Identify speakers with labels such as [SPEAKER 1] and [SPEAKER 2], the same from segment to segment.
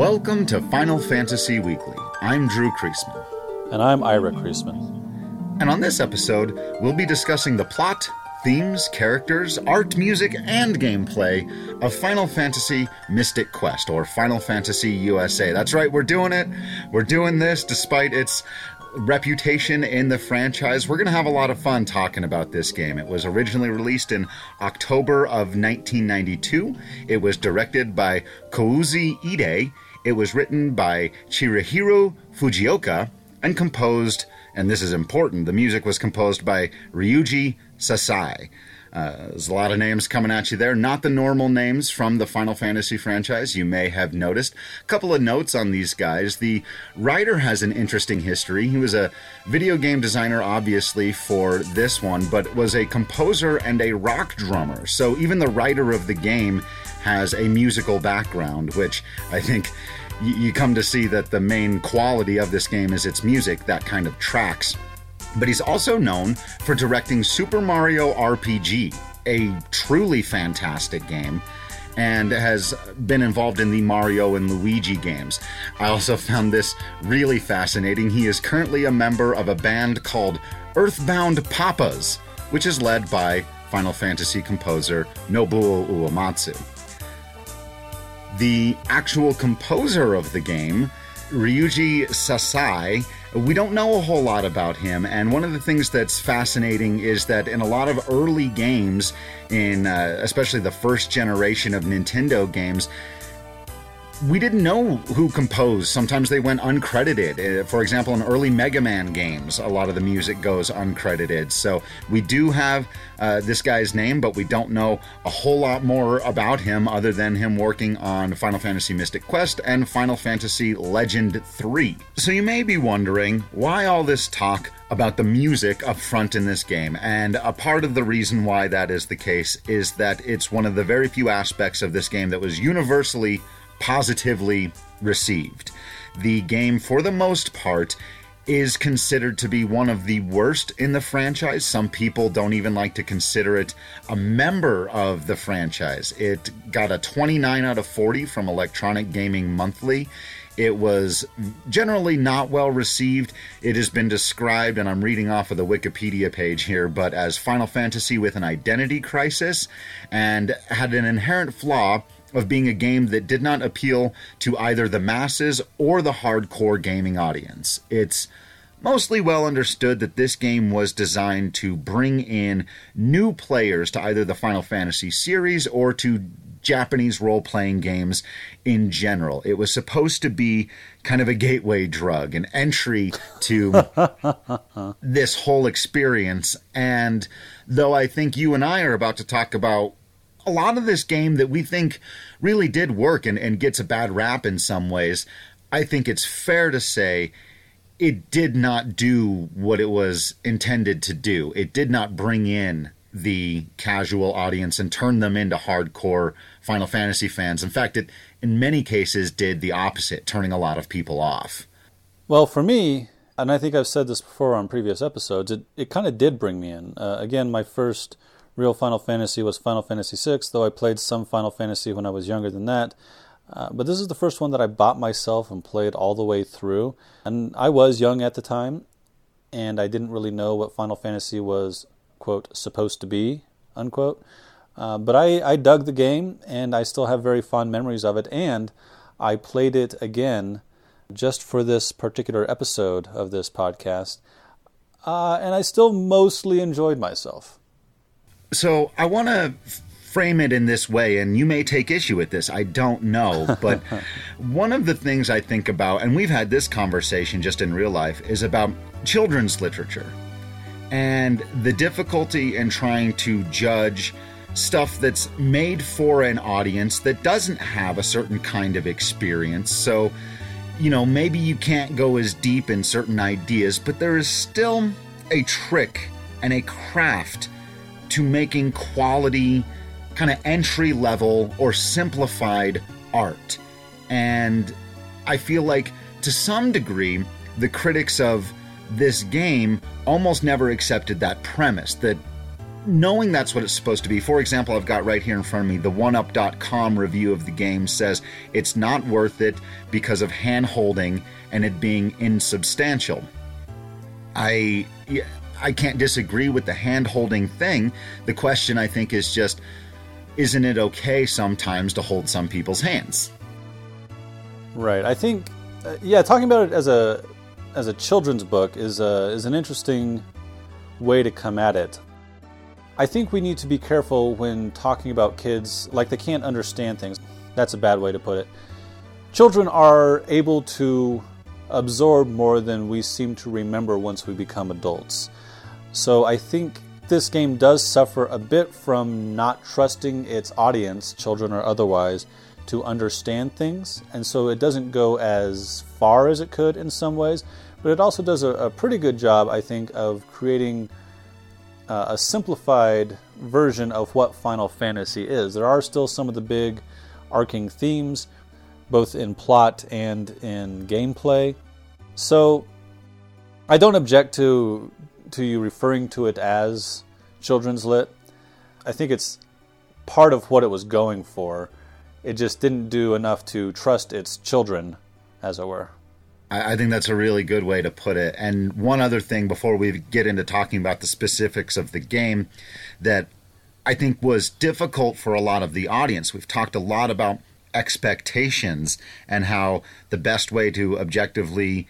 [SPEAKER 1] Welcome to Final Fantasy Weekly. I'm Drew Creasman.
[SPEAKER 2] And I'm Ira Creasman.
[SPEAKER 1] And on this episode, we'll be discussing the plot, themes, characters, art, music, and gameplay of Final Fantasy Mystic Quest, or Final Fantasy USA. That's right, we're doing it. We're doing this despite its reputation in the franchise. We're going to have a lot of fun talking about this game. It was originally released in October of 1992. It was directed by Kouzi Ide. It was written by Chihiro Fujioka and composed, and this is important, the music was composed by Ryuji Sasai. Uh, there's a lot of names coming at you there. Not the normal names from the Final Fantasy franchise, you may have noticed. A couple of notes on these guys. The writer has an interesting history. He was a video game designer, obviously, for this one, but was a composer and a rock drummer. So even the writer of the game has a musical background, which I think you come to see that the main quality of this game is its music that kind of tracks but he's also known for directing Super Mario RPG, a truly fantastic game, and has been involved in the Mario and Luigi games. I also found this really fascinating. He is currently a member of a band called Earthbound Papas, which is led by Final Fantasy composer Nobuo Uematsu. The actual composer of the game, Ryuji Sasai, we don't know a whole lot about him, and one of the things that's fascinating is that in a lot of early games, in uh, especially the first generation of Nintendo games, we didn't know who composed. Sometimes they went uncredited. Uh, for example, in early Mega Man games, a lot of the music goes uncredited. So we do have uh, this guy's name, but we don't know a whole lot more about him other than him working on Final Fantasy Mystic Quest and Final Fantasy Legend 3. So you may be wondering why all this talk about the music up front in this game. And a part of the reason why that is the case is that it's one of the very few aspects of this game that was universally positively received. The game, for the most part, is considered to be one of the worst in the franchise. Some people don't even like to consider it a member of the franchise. It got a 29 out of 40 from Electronic Gaming Monthly. It was generally not well received. It has been described, and I'm reading off of the Wikipedia page here, but as Final Fantasy with an identity crisis and had an inherent flaw of being a game that did not appeal to either the masses or the hardcore gaming audience. It's mostly well understood that this game was designed to bring in new players to either the Final Fantasy series or to Japanese role playing games in general. It was supposed to be kind of a gateway drug, an entry to this whole experience. And though I think you and I are about to talk about a lot of this game that we think really did work and, and gets a bad rap in some ways, I think it's fair to say it did not do what it was intended to do. It did not bring in the casual audience and turn them into hardcore Final Fantasy fans. In fact, it in many cases did the opposite, turning a lot of people off.
[SPEAKER 2] Well, for me, and I think I've said this before on previous episodes, it, it kind of did bring me in. Uh, again, my first real Final Fantasy was Final Fantasy VI, though I played some Final Fantasy when I was younger than that. Uh, but this is the first one that I bought myself and played all the way through. And I was young at the time, and I didn't really know what Final Fantasy was, quote, supposed to be, unquote. Uh, but I, I dug the game, and I still have very fond memories of it. And I played it again just for this particular episode of this podcast. Uh, and I still mostly enjoyed myself.
[SPEAKER 1] So I want to frame it in this way, and you may take issue with this. I don't know. But one of the things I think about, and we've had this conversation just in real life, is about children's literature and the difficulty in trying to judge stuff that's made for an audience that doesn't have a certain kind of experience. So, you know, maybe you can't go as deep in certain ideas, but there is still a trick and a craft to making quality, kind of entry level or simplified art. And I feel like to some degree, the critics of this game almost never accepted that premise that knowing that's what it's supposed to be. For example, I've got right here in front of me the oneup.com review of the game says it's not worth it because of hand holding and it being insubstantial. I I can't disagree with the hand holding thing. The question I think is just isn't it okay sometimes to hold some people's hands?
[SPEAKER 2] Right. I think uh, yeah, talking about it as a as a children's book is a, is an interesting way to come at it. I think we need to be careful when talking about kids like they can't understand things. That's a bad way to put it. Children are able to absorb more than we seem to remember once we become adults. So I think this game does suffer a bit from not trusting its audience, children or otherwise, to understand things. And so it doesn't go as far as it could in some ways, but it also does a, a pretty good job, I think, of creating uh, a simplified version of what Final Fantasy is. There are still some of the big arcing themes, both in plot and in gameplay. So I don't object to to you referring to it as children's lit. I think it's part of what it was going for. It just didn't do enough to trust its children, as it were.
[SPEAKER 1] I think that's a really good way to put it. And one other thing before we get into talking about the specifics of the game that I think was difficult for a lot of the audience. We've talked a lot about expectations and how the best way to objectively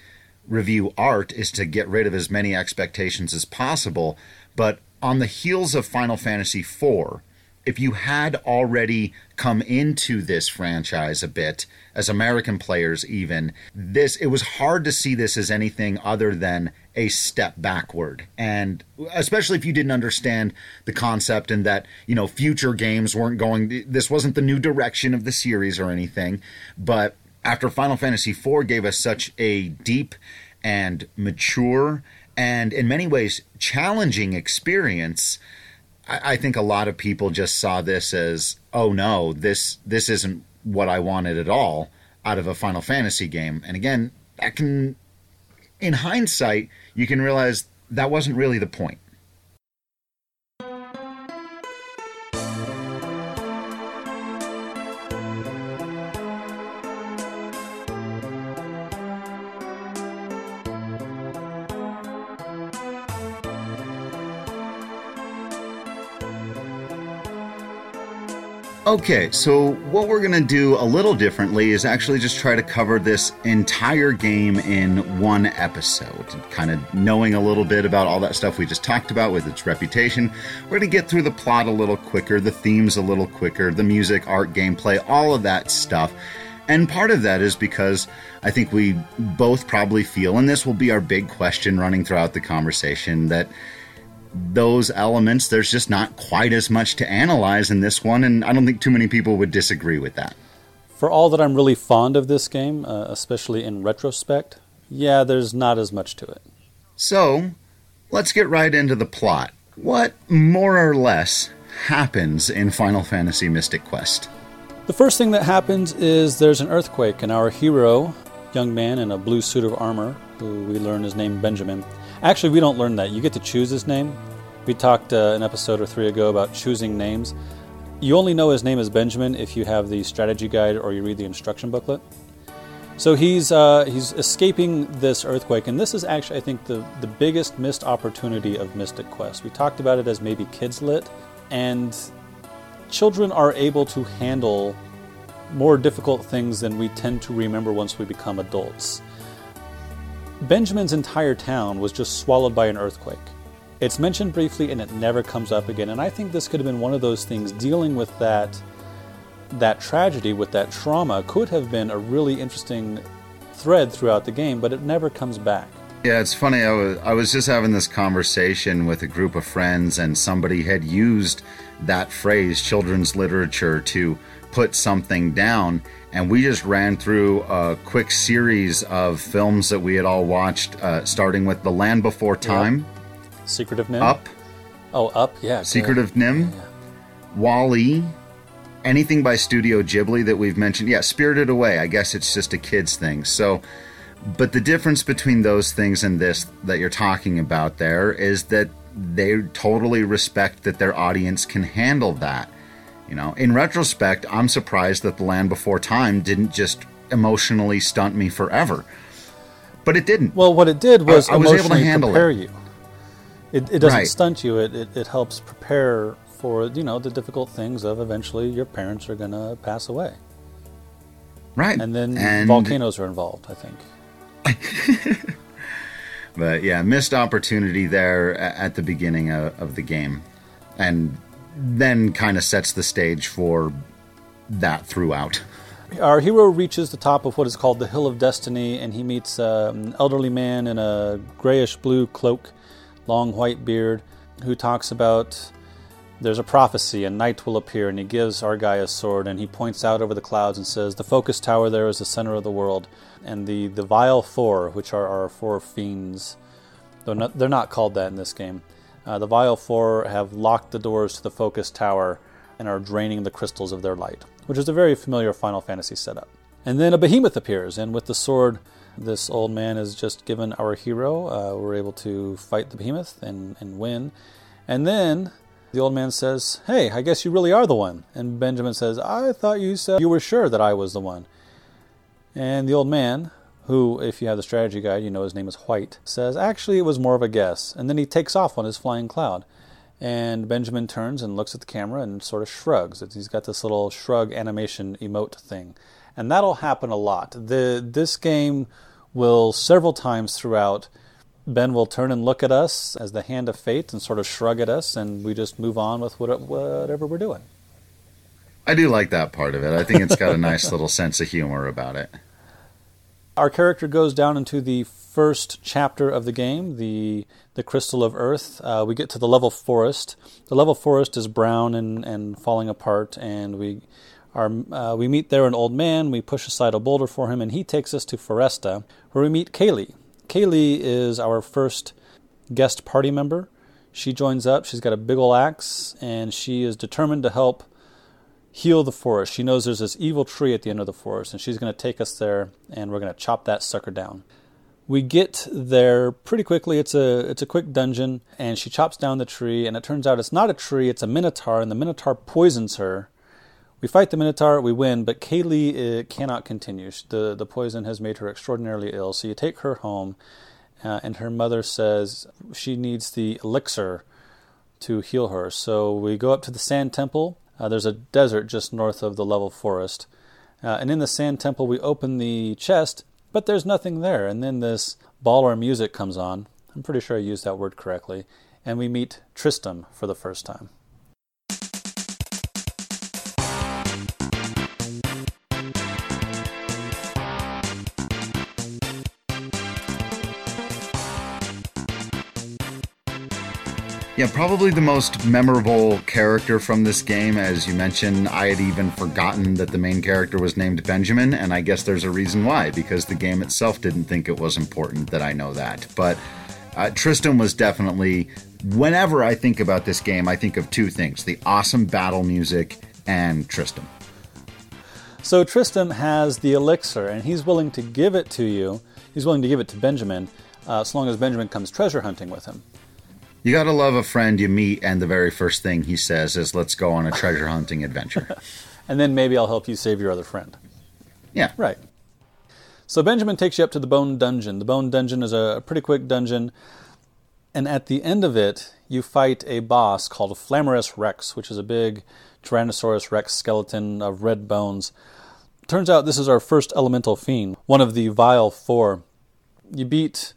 [SPEAKER 1] review art is to get rid of as many expectations as possible. But on the heels of Final Fantasy IV, if you had already come into this franchise a bit as American players even this it was hard to see this as anything other than a step backward and especially if you didn't understand the concept and that you know future games weren't going this wasn't the new direction of the series or anything but after Final Fantasy IV gave us such a deep and mature and in many ways challenging experience I, I think a lot of people just saw this as, oh no, this this isn't what I wanted at all out of a Final Fantasy game. And again, that can, in hindsight, you can realize that wasn't really the point. Okay, so what we're going to do a little differently is actually just try to cover this entire game in one episode. Kind of knowing a little bit about all that stuff we just talked about with its reputation. We're going to get through the plot a little quicker, the themes a little quicker, the music, art, gameplay, all of that stuff. And part of that is because I think we both probably feel, and this will be our big question running throughout the conversation, that those elements, there's just not quite as much to analyze in this one, and I don't think too many people would disagree with that.
[SPEAKER 2] For all that I'm really fond of this game, uh, especially in retrospect, yeah, there's not as much to it.
[SPEAKER 1] So, let's get right into the plot. What, more or less, happens in Final Fantasy Mystic Quest?
[SPEAKER 2] The first thing that happens is there's an earthquake, and our hero, young man in a blue suit of armor, who we learn is named Benjamin, Actually, we don't learn that. You get to choose his name. We talked uh, an episode or three ago about choosing names. You only know his name is Benjamin if you have the strategy guide or you read the instruction booklet. So he's uh, he's escaping this earthquake, and this is actually, I think, the the biggest missed opportunity of Mystic Quest. We talked about it as maybe kids lit, and children are able to handle more difficult things than we tend to remember once we become adults. Benjamin's entire town was just swallowed by an earthquake. It's mentioned briefly and it never comes up again, and I think this could have been one of those things dealing with that that tragedy with that trauma could have been a really interesting thread throughout the game, but it never comes back.
[SPEAKER 1] Yeah, it's funny. I was I was just having this conversation with a group of friends, and somebody had used that phrase, children's literature, to put something down and we just ran through a quick series of films that we had all watched, uh, starting with The Land Before Time,
[SPEAKER 2] yep. Secret of NIMH,
[SPEAKER 1] Up,
[SPEAKER 2] oh Up, yeah,
[SPEAKER 1] Secret good. of NIMH, yeah. WALL-E, anything by Studio Ghibli that we've mentioned. Yeah, Spirited Away. I guess it's just a kids thing. So, but the difference between those things and this that you're talking about there is that they totally respect that their audience can handle that. You know, in retrospect, I'm surprised that The Land Before Time didn't just emotionally stunt me forever. But it didn't.
[SPEAKER 2] Well, what it did was I, I was able to handle prepare it. you. It, it doesn't right. stunt you. It, it, it helps prepare for you know the difficult things of eventually your parents are going to pass away.
[SPEAKER 1] Right.
[SPEAKER 2] And then and volcanoes are involved, I think.
[SPEAKER 1] but yeah, missed opportunity there at the beginning of, of the game. And then kind of sets the stage for that throughout.
[SPEAKER 2] Our hero reaches the top of what is called the Hill of Destiny, and he meets uh, an elderly man in a grayish blue cloak, long white beard, who talks about there's a prophecy, a knight will appear, and he gives our guy a sword, and he points out over the clouds and says, The focus tower there is the center of the world, and the, the Vile Four, which are our four fiends, though they're not called that in this game, uh, the Vile Four have locked the doors to the focus tower and are draining the crystals of their light, which is a very familiar Final Fantasy setup. And then a behemoth appears, and with the sword, this old man is just given our hero. Uh, we're able to fight the behemoth and, and win. And then the old man says, Hey, I guess you really are the one. And Benjamin says, I thought you said you were sure that I was the one. And the old man, who, if you have the strategy guide, you know his name is White, says, Actually, it was more of a guess. And then he takes off on his flying cloud. And Benjamin turns and looks at the camera and sort of shrugs. He's got this little shrug animation emote thing. And that'll happen a lot. The, this game will several times throughout Ben will turn and look at us as the hand of fate and sort of shrug at us, and we just move on with whatever we're doing.
[SPEAKER 1] I do like that part of it. I think it's got a nice little sense of humor about it.
[SPEAKER 2] Our character goes down into the first chapter of the game, the the Crystal of Earth. Uh, we get to the level forest. The level forest is brown and, and falling apart, and we are uh, we meet there an old man. We push aside a boulder for him, and he takes us to Foresta, where we meet Kaeli, Kaeli is our first guest party member. She joins up. She's got a big ol' axe, and she is determined to help heal the forest. She knows there's this evil tree at the end of the forest, and she's going to take us there, and we're going to chop that sucker down. We get there pretty quickly. It's a it's a quick dungeon, and she chops down the tree, and it turns out it's not a tree; it's a minotaur, and the minotaur poisons her. We fight the Minotaur, we win, but Kaeli uh, cannot continue. The, the poison has made her extraordinarily ill, so you take her home, uh, and her mother says she needs the elixir to heal her. So we go up to the Sand Temple. Uh, there's a desert just north of the level forest. Uh, and in the Sand Temple, we open the chest, but there's nothing there. And then this baller music comes on. I'm pretty sure I used that word correctly. And we meet Tristam for the first time.
[SPEAKER 1] Yeah, probably the most memorable character from this game. As you mentioned, I had even forgotten that the main character was named Benjamin, and I guess there's a reason why, because the game itself didn't think it was important that I know that. But uh, Tristam was definitely, whenever I think about this game, I think of two things the awesome battle music and Tristam.
[SPEAKER 2] So Tristam has the elixir, and he's willing to give it to you. He's willing to give it to Benjamin, uh, as long as Benjamin comes treasure hunting with him.
[SPEAKER 1] You got to love a friend you meet, and the very first thing he says is, "Let's go on a treasure hunting adventure."
[SPEAKER 2] and then maybe I'll help you save your other friend.
[SPEAKER 1] Yeah.
[SPEAKER 2] Right. So Benjamin takes you up to the Bone Dungeon. The Bone Dungeon is a pretty quick dungeon, and at the end of it, you fight a boss called Flamerus Rex, which is a big Tyrannosaurus Rex skeleton of red bones. Turns out this is our first elemental fiend, one of the Vile Four. You beat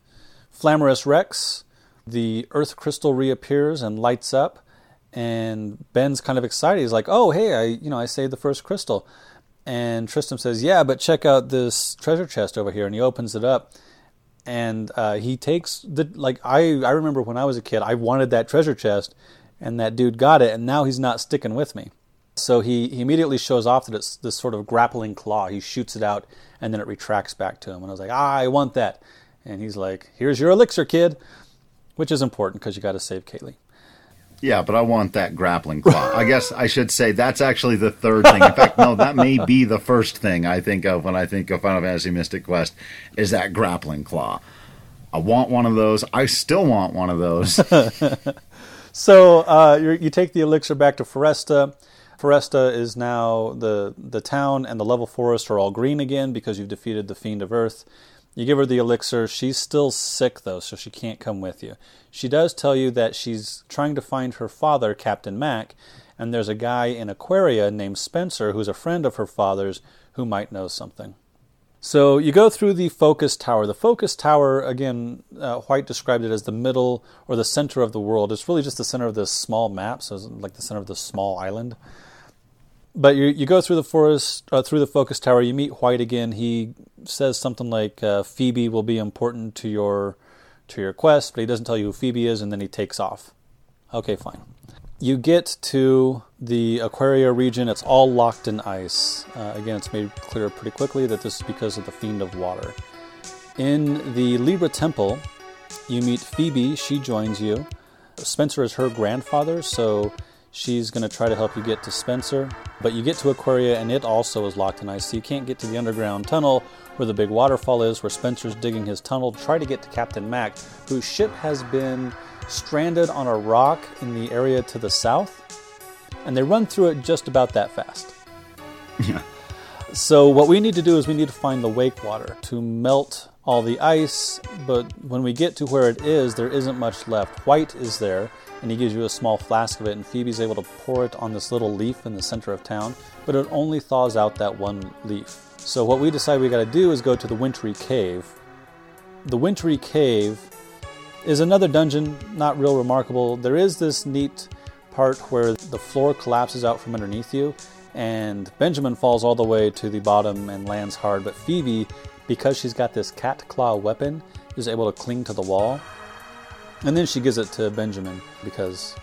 [SPEAKER 2] Flamerus Rex the earth crystal reappears and lights up and ben's kind of excited. He's like oh hey i you know i saved the first crystal. And tristam says yeah but check out this treasure chest over here. And he opens it up and uh, he takes the like i i remember when i was a kid i wanted that treasure chest and that dude got it and now he's not sticking with me. So he, he immediately shows off that it's this sort of grappling claw. He shoots it out and then it retracts back to him. And i was like ah, i want that. And he's like here's your elixir kid which is important because you got to save Kaeli.
[SPEAKER 1] Yeah, but I want that grappling claw. I guess I should say that's actually the third thing. In fact, no, that may be the first thing I think of when I think of Final Fantasy Mystic Quest is that grappling claw. I want one of those. I still want one of those.
[SPEAKER 2] so uh, you take the elixir back to Foresta. Foresta is now the the town and the level forest are all green again because you've defeated the fiend of Earth. You give her the elixir. She's still sick though, so she can't come with you. She does tell you that she's trying to find her father, Captain Mac, and there's a guy in Aquaria named Spencer who's a friend of her father's who might know something. So you go through the focus tower. The focus tower, again, uh, White described it as the middle or the center of the world. It's really just the center of this small map, so like the center of this small island. But you you go through the forest, uh, through the focus tower. You meet White again. He says something like uh, Phoebe will be important to your to your quest, but he doesn't tell you who Phoebe is, and then he takes off. Okay, fine. You get to the Aquaria region. It's all locked in ice. Uh, again, it's made clear pretty quickly that this is because of the Fiend of Water. In the Libra Temple, you meet Phoebe. She joins you. Spencer is her grandfather, so she's going to try to help you get to Spencer. But you get to Aquaria, and it also is locked in ice, so you can't get to the underground tunnel where the big waterfall is, where Spencer's digging his tunnel to try to get to Captain Mac, whose ship has been stranded on a rock in the area to the south. And they run through it just about that fast.
[SPEAKER 1] Yeah.
[SPEAKER 2] So, what we need to do is we need to find the wake water to melt all the ice, but when we get to where it is, there isn't much left. White is there, and he gives you a small flask of it, and Phoebe's able to pour it on this little leaf in the center of town, but it only thaws out that one leaf. So what we decide we got to do is go to the Wintry Cave. The Wintry Cave is another dungeon, not real remarkable. There is this neat part where the floor collapses out from underneath you, and Benjamin falls all the way to the bottom and lands hard. But Phoebe, because she's got this cat claw weapon, is able to cling to the wall. And then she gives it to Benjamin because,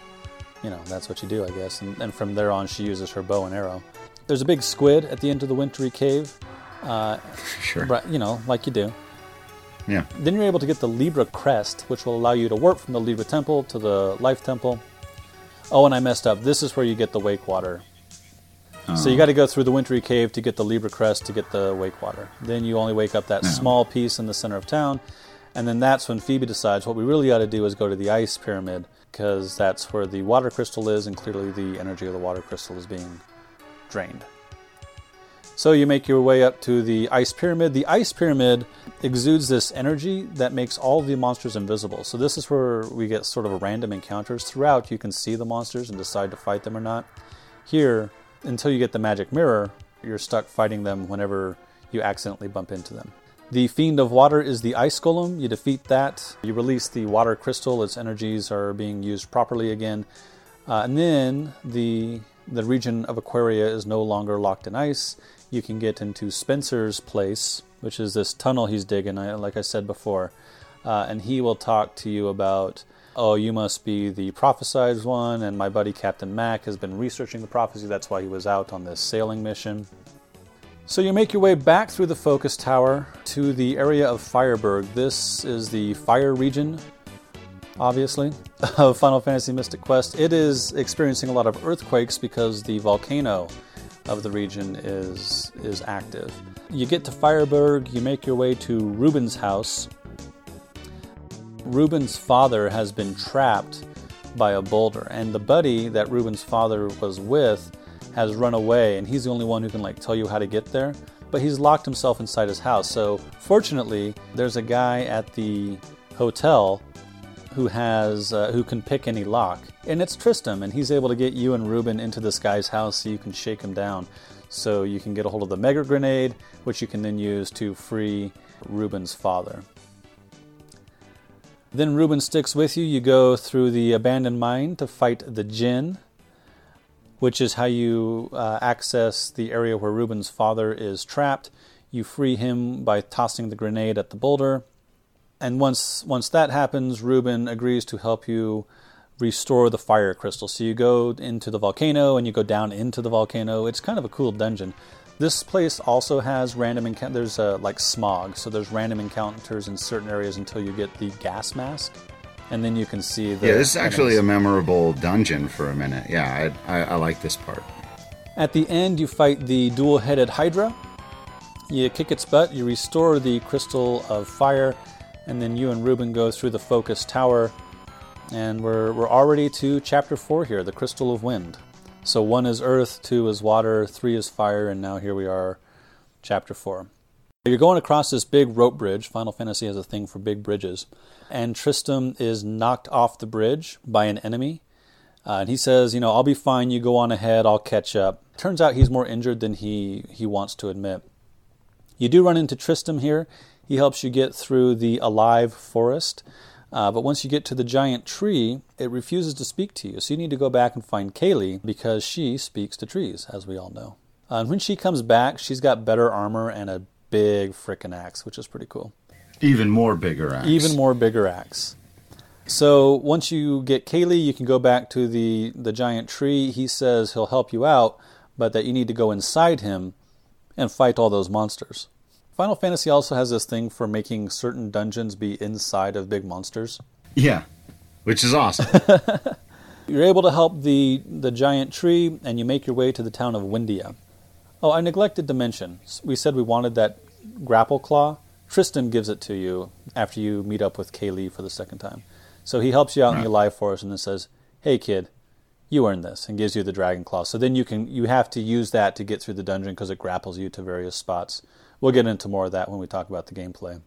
[SPEAKER 2] you know, that's what you do, I guess. And, and from there on, she uses her bow and arrow. There's a big squid at the end of the wintry cave. Uh,
[SPEAKER 1] sure.
[SPEAKER 2] But, you know, like you do.
[SPEAKER 1] Yeah.
[SPEAKER 2] Then you're able to get the Libra crest, which will allow you to warp from the Libra temple to the Life temple. Oh, and I messed up. This is where you get the wake water. So you got to go through the wintry cave to get the Libra crest to get the wake water. Then you only wake up that small piece in the center of town, and then that's when Phoebe decides what we really ought to do is go to the ice pyramid because that's where the water crystal is, and clearly the energy of the water crystal is being drained. So you make your way up to the ice pyramid. The ice pyramid exudes this energy that makes all the monsters invisible. So this is where we get sort of random encounters. Throughout, you can see the monsters and decide to fight them or not. Here, until you get the magic mirror, you're stuck fighting them whenever you accidentally bump into them. The Fiend of Water is the Ice Golem. You defeat that. You release the Water Crystal. Its energies are being used properly again. Uh, and then the the region of Aquaria is no longer locked in ice. You can get into Spencer's place, which is this tunnel he's digging, like I said before. Uh, and he will talk to you about, oh, you must be the prophesied one, and my buddy Captain Mac has been researching the prophecy. That's why he was out on this sailing mission. So you make your way back through the focus tower to the area of Fireburg. This is the fire region, obviously, of Final Fantasy Mystic Quest. It is experiencing a lot of earthquakes because the volcano of the region is is active. You get to Fireburg, you make your way to Reuben's house. Reuben's father has been trapped by a boulder, and the buddy that Reuben's father was with has run away, and he's the only one who can like tell you how to get there. But he's locked himself inside his house. So fortunately, there's a guy at the hotel who has uh, who can pick any lock, and it's Tristam, and he's able to get you and Reuben into this guy's house so you can shake him down. So you can get a hold of the mega grenade, which you can then use to free Reuben's father. Then Reuben sticks with you. You go through the abandoned mine to fight the Jinn, which is how you uh, access the area where Reuben's father is trapped. You free him by tossing the grenade at the boulder. And once once that happens, Reuben agrees to help you restore the fire crystal. So you go into the volcano and you go down into the volcano. It's kind of a cool dungeon. This place also has random encounters. There's like smog, so there's random encounters in certain areas until you get the gas mask, and then you can see the.
[SPEAKER 1] Yeah, this is actually a memorable dungeon for a minute. Yeah, I, I, I like this part.
[SPEAKER 2] At the end, you fight the dual-headed Hydra. You kick its butt. You restore the crystal of fire, and then you and Reuben go through the focus tower, and we're we're already to chapter four here, the Crystal of Wind. So one is earth, two is water, three is fire, and now here we are, chapter four. You're going across this big rope bridge. Final Fantasy has a thing for big bridges. And Tristam is knocked off the bridge by an enemy. Uh, and he says, You know, I'll be fine. You go on ahead. I'll catch up. Turns out he's more injured than he, he wants to admit. You do run into Tristam here. He helps you get through the alive forest. Uh, but once you get to the giant tree, it refuses to speak to you. So you need to go back and find Kaeli because she speaks to trees, as we all know. Uh, and when she comes back, she's got better armor and a big frickin' axe, which is pretty cool.
[SPEAKER 1] Even more bigger axe.
[SPEAKER 2] Even more bigger axe. So once you get Kaeli, you can go back to the, the giant tree. He says he'll help you out, but that you need to go inside him and fight all those monsters. Final Fantasy also has this thing for making certain dungeons be inside of big monsters.
[SPEAKER 1] Yeah, which is awesome.
[SPEAKER 2] You're able to help the, the giant tree, and you make your way to the town of Windia. Oh, I neglected to mention. We said we wanted that grapple claw. Tristan gives it to you after you meet up with Kaeli for the second time. So he helps you out in the live forest and then says, "Hey, kid, you earned this," and gives you the dragon claw. So then you can you have to use that to get through the dungeon because it grapples you to various spots. We'll get into more of that when we talk about the gameplay.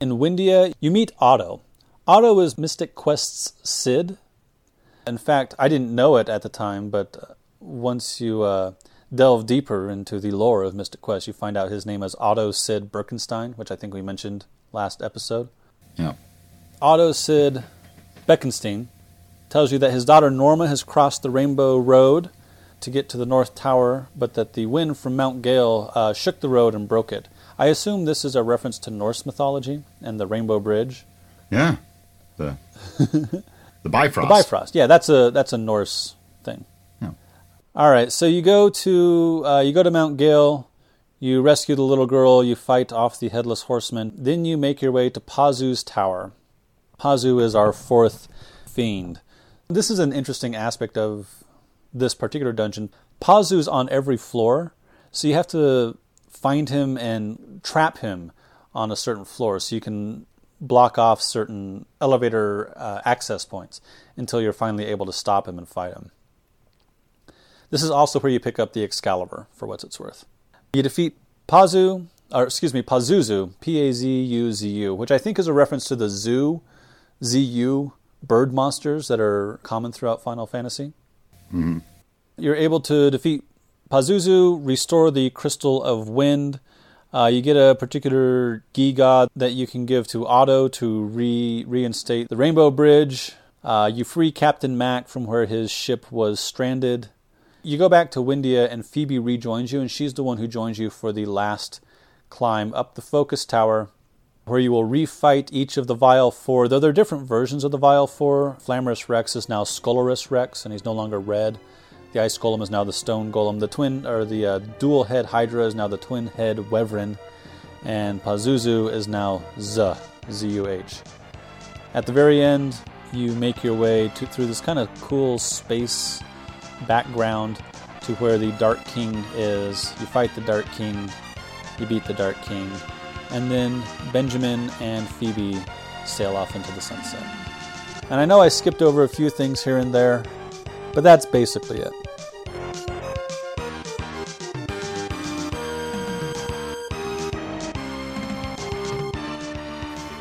[SPEAKER 2] In Windia, you meet Otto. Otto is Mystic Quest's Cid. In fact, I didn't know it at the time, but uh, once you uh, delve deeper into the lore of Mystic Quest, you find out his name is Otto Sid Birkenstein, which I think we mentioned last episode.
[SPEAKER 1] Yeah.
[SPEAKER 2] Otto Sid Beckenstein tells you that his daughter Norma has crossed the Rainbow Road to get to the North Tower, but that the wind from Mount Gale uh, shook the road and broke it. I assume this is a reference to Norse mythology and the Rainbow Bridge.
[SPEAKER 1] Yeah. The the Bifrost.
[SPEAKER 2] The Bifrost. Yeah, that's a that's a Norse thing. All right, so you go to uh, you go to Mount Gale, you rescue the little girl, you fight off the headless horseman, then you make your way to Pazu's tower. Pazu is our fourth fiend. This is an interesting aspect of this particular dungeon. Pazu's on every floor, so you have to find him and trap him on a certain floor, so you can block off certain elevator uh, access points until you're finally able to stop him and fight him. This is also where you pick up the Excalibur, for what it's worth. You defeat Pazu, or excuse me, Pazuzu, P-A-Z-U-Z-U, which I think is a reference to the zoo, Z-U, bird monsters that are common throughout Final Fantasy.
[SPEAKER 1] Mm-hmm.
[SPEAKER 2] You're able to defeat Pazuzu, restore the Crystal of Wind. Uh, you get a particular Giga that you can give to Otto to re- reinstate the Rainbow Bridge. Uh, you free Captain Mac from where his ship was stranded. You go back to Windia, and Phoebe rejoins you, and she's the one who joins you for the last climb up the focus tower, where you will refight each of the Vile Four. Though they're different versions of the Vile Four, Flamerus Rex is now Skullrus Rex, and he's no longer red. The Ice Golem is now the Stone Golem. The twin, or the uh, dual head Hydra is now the twin head Wyvern, and Pazuzu is now Z, Z-U-H. At the very end, you make your way to, through this kind of cool space background to where the Dark King is. You fight the Dark King, you beat the Dark King, and then Benjamin and Phoebe sail off into the sunset. And I know I skipped over a few things here and there, but that's basically it.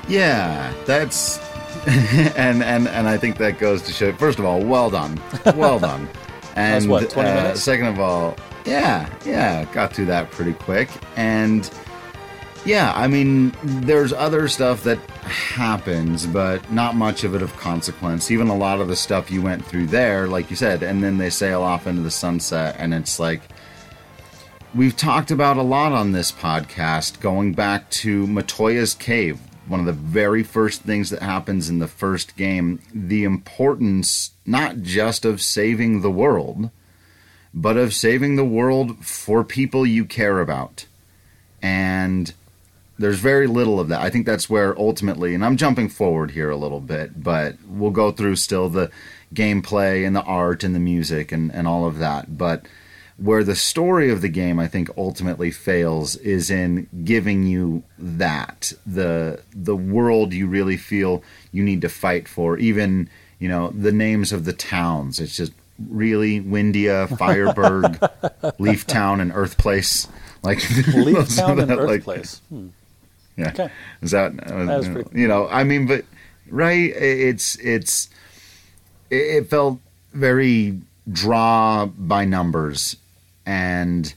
[SPEAKER 1] Yeah, that's and and and I think that goes to show. First of all, well done, well done.
[SPEAKER 2] And what, 20 uh, minutes?
[SPEAKER 1] second of all, yeah, yeah, got through that pretty quick. And yeah, I mean, there's other stuff that happens, but not much of it of consequence. Even a lot of the stuff you went through there, like you said, and then they sail off into the sunset, and it's like we've talked about a lot on this podcast, going back to Matoya's cave, one of the very first things that happens in the first game the importance not just of saving the world, but of saving the world for people you care about. And there's very little of that. I think that's where ultimately, and I'm jumping forward here a little bit, but we'll go through still the gameplay and the art and the music and, and all of that. But Where the story of the game, I think, ultimately fails is in giving you that the the world you really feel you need to fight for. Even you know the names of the towns. It's just really Windia, Fireburg, Leaf Town, and Earth Place. Like
[SPEAKER 2] Leaf Town and Earth like, Place. Hmm.
[SPEAKER 1] Yeah. Okay. Is that, uh, that you, know, you know? I mean, but right? It's it's it felt very draw by numbers and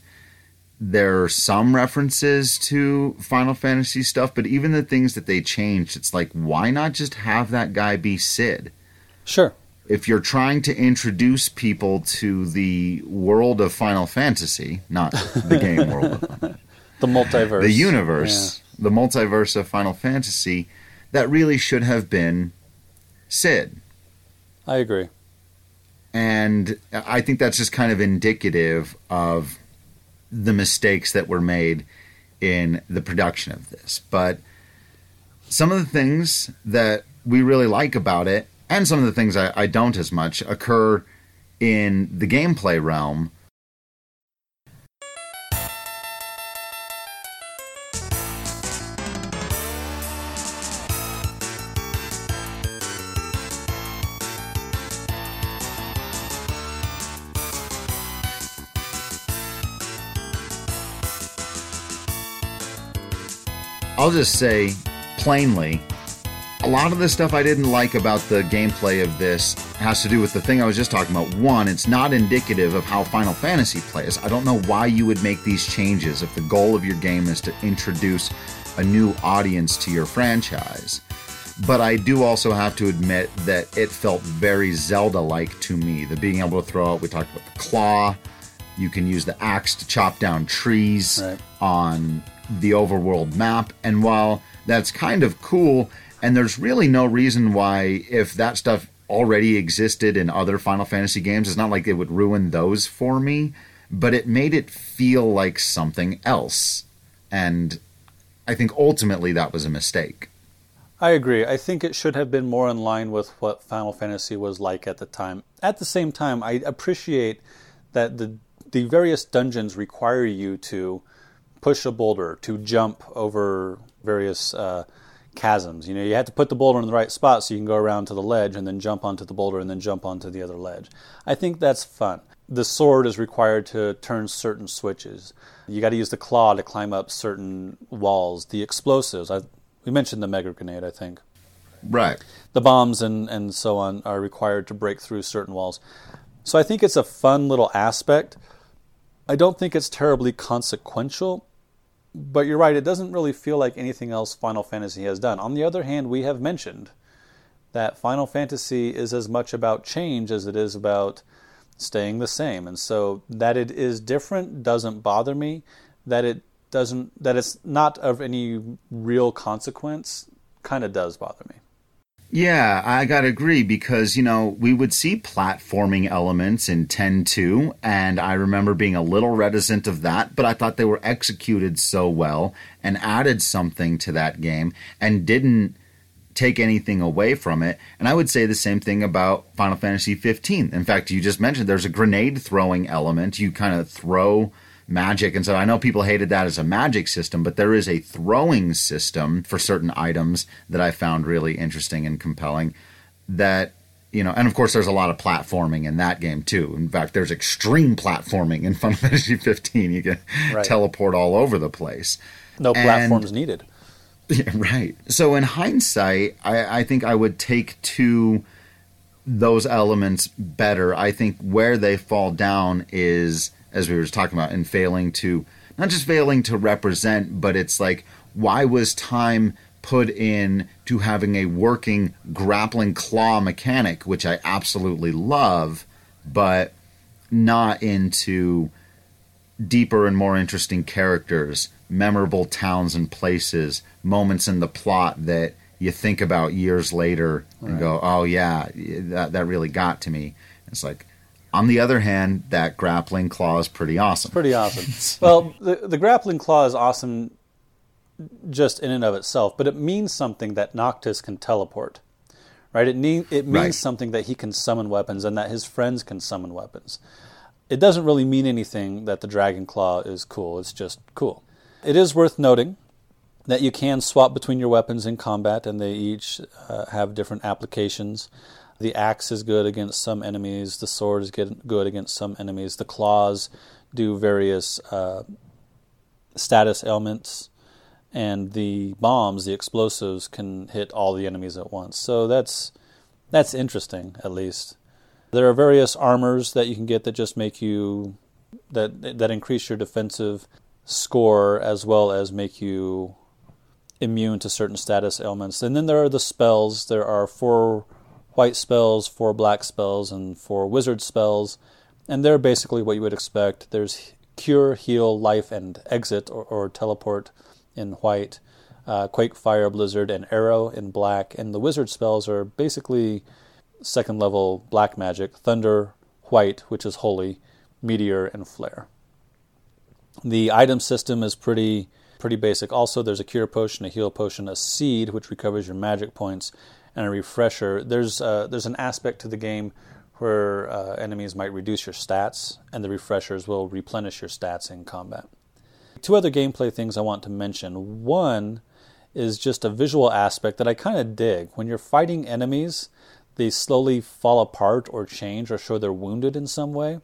[SPEAKER 1] there are some references to Final Fantasy stuff, but even the things that they changed, it's like, why not just have that guy be Sid?
[SPEAKER 2] Sure.
[SPEAKER 1] If you're trying to introduce people to the world of Final Fantasy, not the game world,
[SPEAKER 2] the multiverse,
[SPEAKER 1] the universe, yeah. the multiverse of Final Fantasy, that really should have been Sid.
[SPEAKER 2] I agree.
[SPEAKER 1] And I think that's just kind of indicative of the mistakes that were made in the production of this. But some of the things that we really like about it, and some of the things I, I don't as much, occur in the gameplay realm I'll just say plainly, a lot of the stuff I didn't like about the gameplay of this has to do with the thing I was just talking about. One, it's not indicative of how Final Fantasy plays. I don't know why you would make these changes if the goal of your game is to introduce a new audience to your franchise. But I do also have to admit that it felt very Zelda like to me. The being able to throw out, we talked about the claw, you can use the axe to chop down trees right. on the overworld map. And while that's kind of cool, and there's really no reason why, if that stuff already existed in other Final Fantasy games, it's not like it would ruin those for me, but it made it feel like something else. And I think ultimately that was a mistake.
[SPEAKER 2] I agree. I think it should have been more in line with what Final Fantasy was like at the time. At the same time, I appreciate that the the various dungeons require you to push a boulder, to jump over various uh, chasms. You know, you have to put the boulder in the right spot so you can go around to the ledge and then jump onto the boulder and then jump onto the other ledge. I think that's fun. The sword is required to turn certain switches. You got to use the claw to climb up certain walls. The explosives, I, we mentioned the mega grenade, I think.
[SPEAKER 1] Right.
[SPEAKER 2] The bombs and, and so on are required to break through certain walls. So I think it's a fun little aspect. I don't think it's terribly consequential but you're right, it doesn't really feel like anything else Final Fantasy has done. On the other hand, we have mentioned that Final Fantasy is as much about change as it is about staying the same. And so that it is different doesn't bother me. That it doesn't that it's not of any real consequence kind of does bother me.
[SPEAKER 1] Yeah, I gotta agree because, you know, we would see platforming elements in 10 2, and I remember being a little reticent of that, but I thought they were executed so well and added something to that game and didn't take anything away from it. And I would say the same thing about Final Fantasy 15. In fact, you just mentioned there's a grenade throwing element. You kind of throw magic. And so I know people hated that as a magic system, but there is a throwing system for certain items that I found really interesting and compelling. That, you know, and of course, there's a lot of platforming in that game too. In fact, there's extreme platforming in Final Fantasy 15. You can right. teleport all over the place.
[SPEAKER 2] No platforms and, needed.
[SPEAKER 1] Yeah, right. So in hindsight, I, I think I would take to those elements better. I think where they fall down is as we were talking about, and failing to not just failing to represent, but it's like why was time put in to having a working grappling claw mechanic, which I absolutely love, but not into deeper and more interesting characters, memorable towns and places, moments in the plot that you think about years later and right. go, "Oh yeah, that that really got to me." It's like on the other hand, that grappling claw is pretty awesome.
[SPEAKER 2] Pretty awesome. well, the, the grappling claw is awesome just in and of itself, but it means something that Noctis can teleport. Right? It, need, it means right. something that he can summon weapons and that his friends can summon weapons. it doesn't really mean anything that the Dragon Claw is cool. It's just cool. It is worth noting that you can swap between your weapons in combat, and they each uh, have different applications. The axe is good against some enemies. The sword is good against some enemies. The claws do various uh, status ailments, and the bombs, the explosives, can hit all the enemies at once. So that's that's interesting, at least. There are various armors that you can get that just make you that that increase your defensive score as well as make you immune to certain status ailments. And then there are the spells. There are four white spells, four black spells, and four wizard spells. And they're basically what you would expect. There's cure, heal, life, and exit or, or teleport in white, uh, quake, fire, blizzard, and arrow in black. And the wizard spells are basically second level black magic thunder, white, which is holy, meteor, and flare. The item system is pretty pretty basic. Also, there's a cure potion, a heal potion, a seed which recovers your magic points, and a refresher. There's uh, there's an aspect to the game where uh, enemies might reduce your stats, and the refreshers will replenish your stats in combat. Two other gameplay things I want to mention. One is just a visual aspect that I kind of dig. When you're fighting enemies, they slowly fall apart or change or show they're wounded in some way.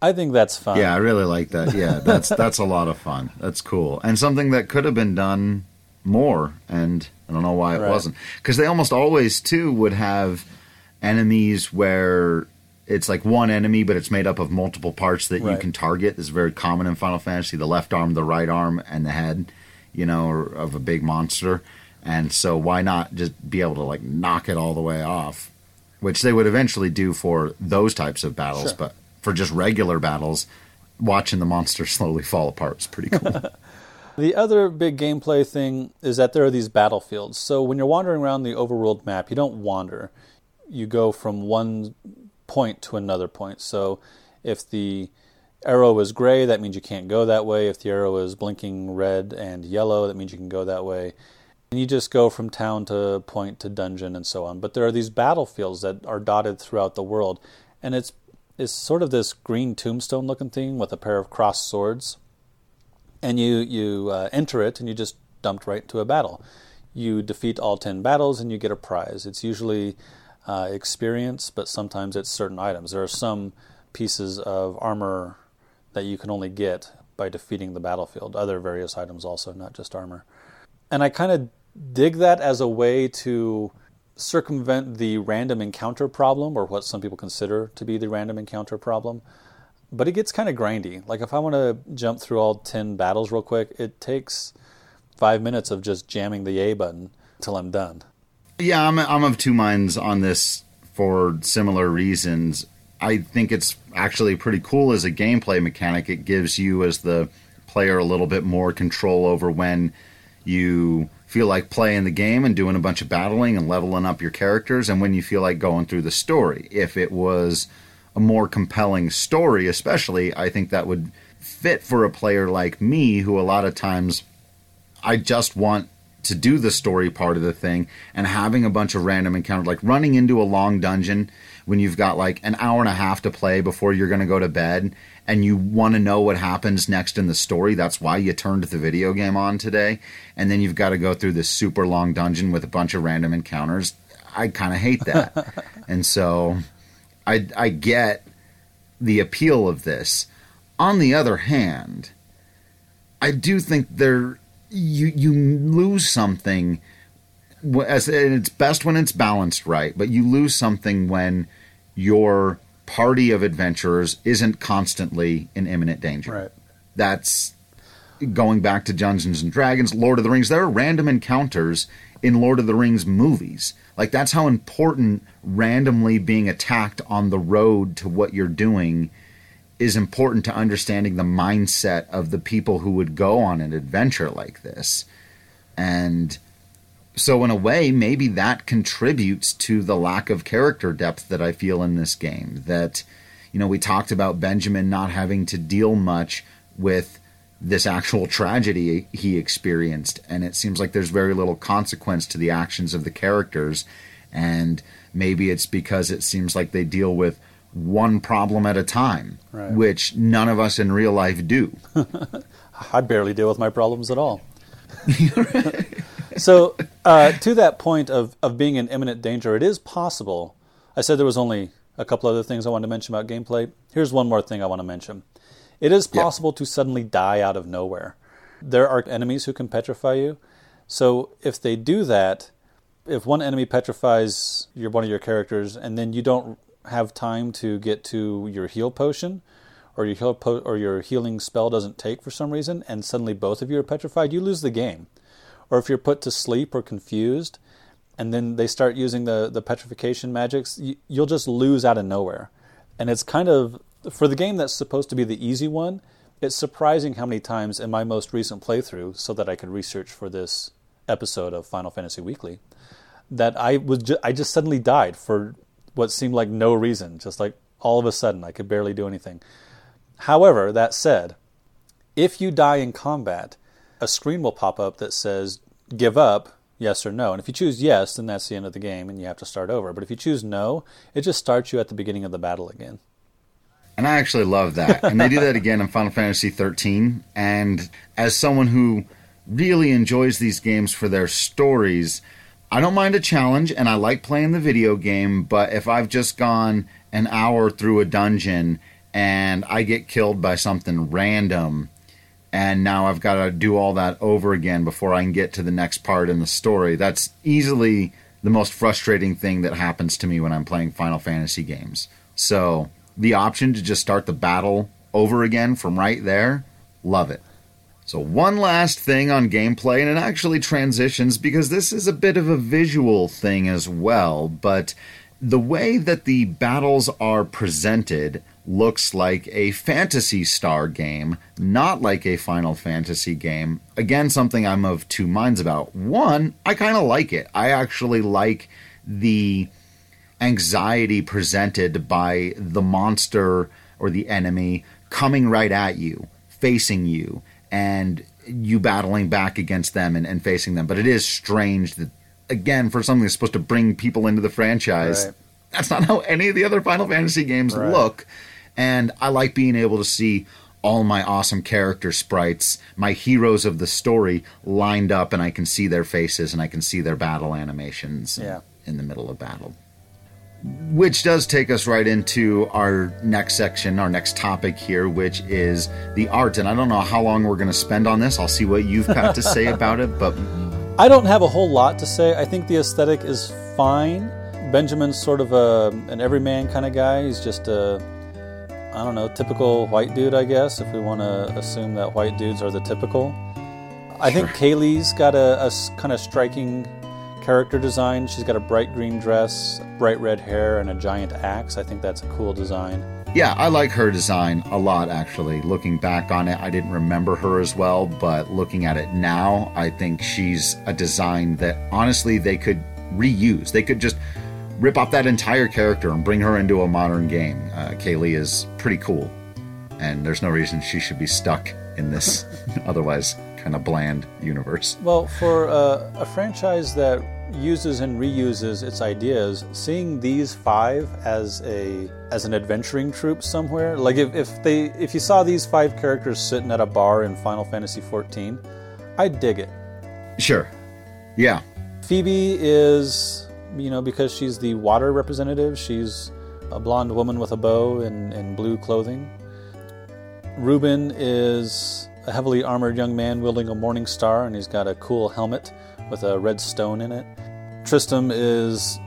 [SPEAKER 2] I think that's fun.
[SPEAKER 1] Yeah, I really like that. Yeah, that's that's a lot of fun. That's cool. And something that could have been done more and I don't know why it right. wasn't. Cuz they almost always too would have enemies where it's like one enemy but it's made up of multiple parts that right. you can target. This is very common in Final Fantasy, the left arm, the right arm and the head, you know, of a big monster. And so why not just be able to like knock it all the way off? Which they would eventually do for those types of battles, sure. but for just regular battles, watching the monster slowly fall apart is pretty cool.
[SPEAKER 2] the other big gameplay thing is that there are these battlefields. So when you're wandering around the overworld map, you don't wander. You go from one point to another point. So if the arrow is gray, that means you can't go that way. If the arrow is blinking red and yellow, that means you can go that way. And you just go from town to point to dungeon and so on. But there are these battlefields that are dotted throughout the world. And it's is sort of this green tombstone looking thing with a pair of crossed swords. And you, you uh, enter it and you just dumped right into a battle. You defeat all 10 battles and you get a prize. It's usually uh, experience, but sometimes it's certain items. There are some pieces of armor that you can only get by defeating the battlefield, other various items also, not just armor. And I kind of dig that as a way to circumvent the random encounter problem, or what some people consider to be the random encounter problem. But it gets kind of grindy. Like if I want to jump through all 10 battles real quick, it takes five minutes of just jamming the A button till I'm done.
[SPEAKER 1] Yeah, I'm, I'm of two minds on this for similar reasons. I think it's actually pretty cool as a gameplay mechanic. It gives you, as the player, a little bit more control over when you feel like playing the game and doing a bunch of battling and leveling up your characters, and when you feel like going through the story. If it was a more compelling story, especially, I think that would fit for a player like me, who a lot of times I just want to do the story part of the thing and having a bunch of random encounters, like running into a long dungeon when you've got like an hour and a half to play before you're going to go to bed and you want to know what happens next in the story. That's why you turned the video game on today. And then you've got to go through this super long dungeon with a bunch of random encounters. I kind of hate that. and so I, I get the appeal of this. On the other hand, I do think there you you lose something as it's best when it's balanced right, but you lose something when your party of adventurers isn't constantly in imminent danger.
[SPEAKER 2] Right.
[SPEAKER 1] That's going back to Dungeons and Dragons, Lord of the Rings. There are random encounters in Lord of the Rings movies. Like that's how important randomly being attacked on the road to what you're doing is important to understanding the mindset of the people who would go on an adventure like this. And so in a way maybe that contributes to the lack of character depth that I feel in this game that you know we talked about Benjamin not having to deal much with this actual tragedy he experienced and it seems like there's very little consequence to the actions of the characters and maybe it's because it seems like they deal with one problem at a time,
[SPEAKER 2] Right.
[SPEAKER 1] which none of us in real life do.
[SPEAKER 2] I barely deal with my problems at all. so, uh, to that point of, of being in imminent danger, it is possible. I said there was only a couple other things I wanted to mention about gameplay. Here's one more thing I want to mention. It is
[SPEAKER 1] Yeah.
[SPEAKER 2] possible to suddenly die out of nowhere. There are enemies who can petrify you. So, if they do that, if one enemy petrifies your one of your characters and then you don't have time to get to your heal potion or your heal po- or your healing spell doesn't take for some reason and suddenly both of you are petrified you lose the game or if you're put to sleep or confused and then they start using the the petrification magics you, you'll just lose out of nowhere and it's kind of for the game that's supposed to be the easy one it's surprising how many times in my most recent playthrough so that I could research for this episode of Final Fantasy Weekly that I was ju- I just suddenly died for what seemed like no reason, just like all of a sudden I could barely do anything. However, that said, if you die in combat, a screen will pop up that says give up, yes or no. And if you choose yes, then that's the end of the game and you have to start over. But if you choose no, it just starts you at the beginning of the battle again.
[SPEAKER 1] And I actually love that. And they do that again in Final Fantasy 13. And as someone who really enjoys these games for their stories, I don't mind a challenge and I like playing the video game, but if I've just gone an hour through a dungeon and I get killed by something random and now I've got to do all that over again before I can get to the next part in the story, that's easily the most frustrating thing that happens to me when I'm playing Final Fantasy games. So, the option to just start the battle over again from right there, love it. So, one last thing on gameplay, and it actually transitions because this is a bit of a visual thing as well, but the way that the battles are presented looks like a Phantasy Star game, not like a Final Fantasy game. Again, something I'm of two minds about. One, I kind of like it. I actually like the anxiety presented by the monster or the enemy coming right at you, facing you, and you battling back against them and, and facing them. But it is strange that, again, for something that's supposed to bring people into the franchise,
[SPEAKER 2] Right.
[SPEAKER 1] that's not how any of the other Final Fantasy games
[SPEAKER 2] Right.
[SPEAKER 1] look. And I like being able to see all my awesome character sprites, my heroes of the story, lined up, and I can see their faces and I can see their battle animations
[SPEAKER 2] Yeah.
[SPEAKER 1] in the middle of battle. Which does take us right into our next section, our next topic here, which is the art. And I don't know how long we're going to spend on this. I'll see what you've got to say about it. But
[SPEAKER 2] I don't have a whole lot to say. I think the aesthetic is fine. Benjamin's sort of a an everyman kind of guy. He's just a I don't know, typical white dude, I guess, if we want to assume that white dudes are the typical. I think Kaeli's got a, kind of striking character design. She's got a bright green dress, bright red hair, and a giant axe. I think that's a cool design.
[SPEAKER 1] yeah, I like her design a lot, actually. Looking back on it, I didn't remember her as well. But looking at it now, I think she's a design that honestly they could reuse. They could just rip off that entire character and bring her into a modern game. Uh, Kaeli is pretty cool. And there's no reason she should be stuck in this otherwise kind of bland universe.
[SPEAKER 2] Well, for uh, a franchise that uses and reuses its ideas, seeing these five as a as an adventuring troupe somewhere, like if, if they if you saw these five characters sitting at a bar in Final Fantasy XIV, I'd dig it.
[SPEAKER 1] Sure. Yeah.
[SPEAKER 2] Phoebe is, you know, because she's the water representative, she's a blonde woman with a bow and, and blue clothing. Reuben is a heavily armored young man wielding a morning star, and he's got a cool helmet with a red stone in it. Tristam is.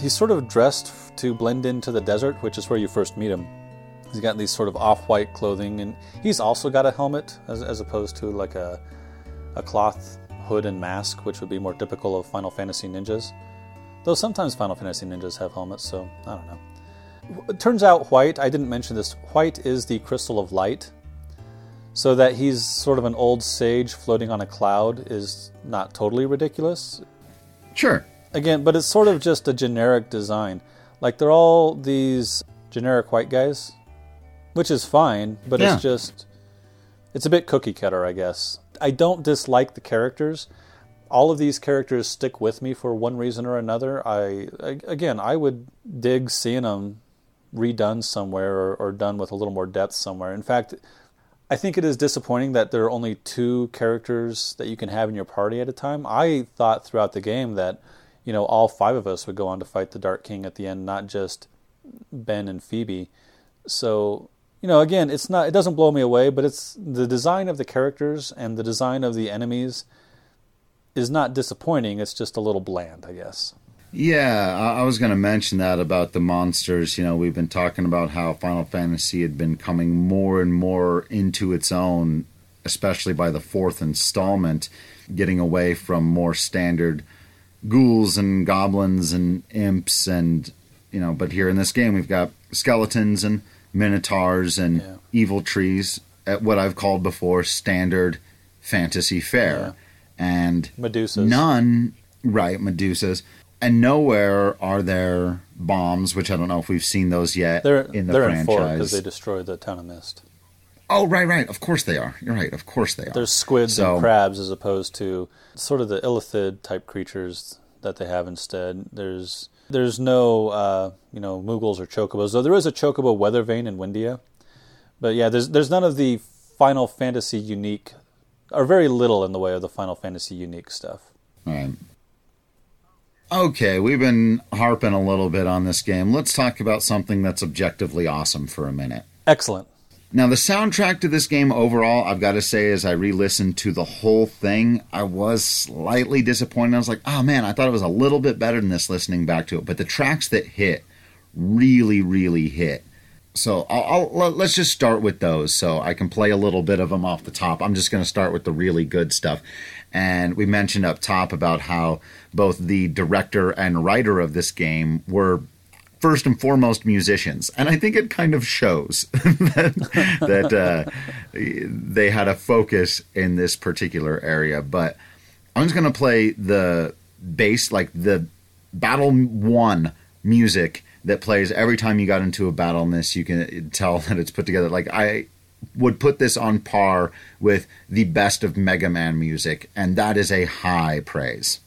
[SPEAKER 2] He's sort of dressed to blend into the desert, which is where you first meet him. He's got these sort of off white clothing, and he's also got a helmet as, as opposed to like a, a cloth hood and mask, which would be more typical of Final Fantasy ninjas. Though sometimes Final Fantasy ninjas have helmets, so I don't know. It turns out white, I didn't mention this, white is the crystal of light. So that he's sort of an old sage floating on a cloud is not totally ridiculous.
[SPEAKER 1] Sure.
[SPEAKER 2] Again, but it's sort of just a generic design. Like they're all these generic white guys, which is fine, but
[SPEAKER 1] Yeah.
[SPEAKER 2] it's just it's a bit cookie cutter, I guess. I don't dislike the characters. All of these characters stick with me for one reason or another. I I- again, I would dig seeing them redone somewhere or, or done with a little more depth somewhere. In fact, I think it is disappointing that there are only two characters that you can have in your party at a time. I thought throughout the game that, you know, all five of us would go on to fight the Dark King at the end, not just Ben and Phoebe. So, you know, again, it's not it doesn't blow me away, but it's the design of the characters and the design of the enemies is not disappointing. It's just a little bland, I guess.
[SPEAKER 1] Yeah, I, was going to mention that about the monsters. You know, we've been talking about how Final Fantasy had been coming more and more into its own, especially by the fourth installment, getting away from more standard ghouls and goblins and imps and you know. But here in this game, we've got skeletons and minotaurs and yeah. evil trees at what I've called before standard fantasy fare. Yeah. And
[SPEAKER 2] Medusas.
[SPEAKER 1] None, right, Medusas. And nowhere are there bombs, which I don't know if we've seen those yet
[SPEAKER 2] they're,
[SPEAKER 1] in the
[SPEAKER 2] they're
[SPEAKER 1] franchise.
[SPEAKER 2] because they destroyed the town of Mist.
[SPEAKER 1] Oh, right, right. Of course they are. You're right. Of course they are.
[SPEAKER 2] There's squids so, and crabs as opposed to sort of the illithid type creatures that they have instead. There's there's no uh, you know Moogles or chocobos, though there is a chocobo weather vane in Windia. But yeah, there's there's none of the Final Fantasy unique, or very little in the way of the Final Fantasy unique stuff.
[SPEAKER 1] Right. Okay, we've been harping a little bit on this game. Let's talk about something that's objectively awesome for a minute.
[SPEAKER 2] Excellent.
[SPEAKER 1] Now, the soundtrack to this game overall, I've got to say, as I re listened to the whole thing, I was slightly disappointed. I was like, oh man, I thought it was a little bit better than this listening back to it. But the tracks that hit really, really hit. So I'll, I'll, let's just start with those so I can play a little bit of them off the top. I'm just going to start with the really good stuff. And we mentioned up top about how both the director and writer of this game were first and foremost musicians, and I think it kind of shows that, that uh, they had a focus in this particular area. But I'm just going to play the bass, like the Battle One music that plays every time you got into a battle in this. You can tell that it's put together. Like I would put this on par with the best of Mega Man music, and that is a high praise.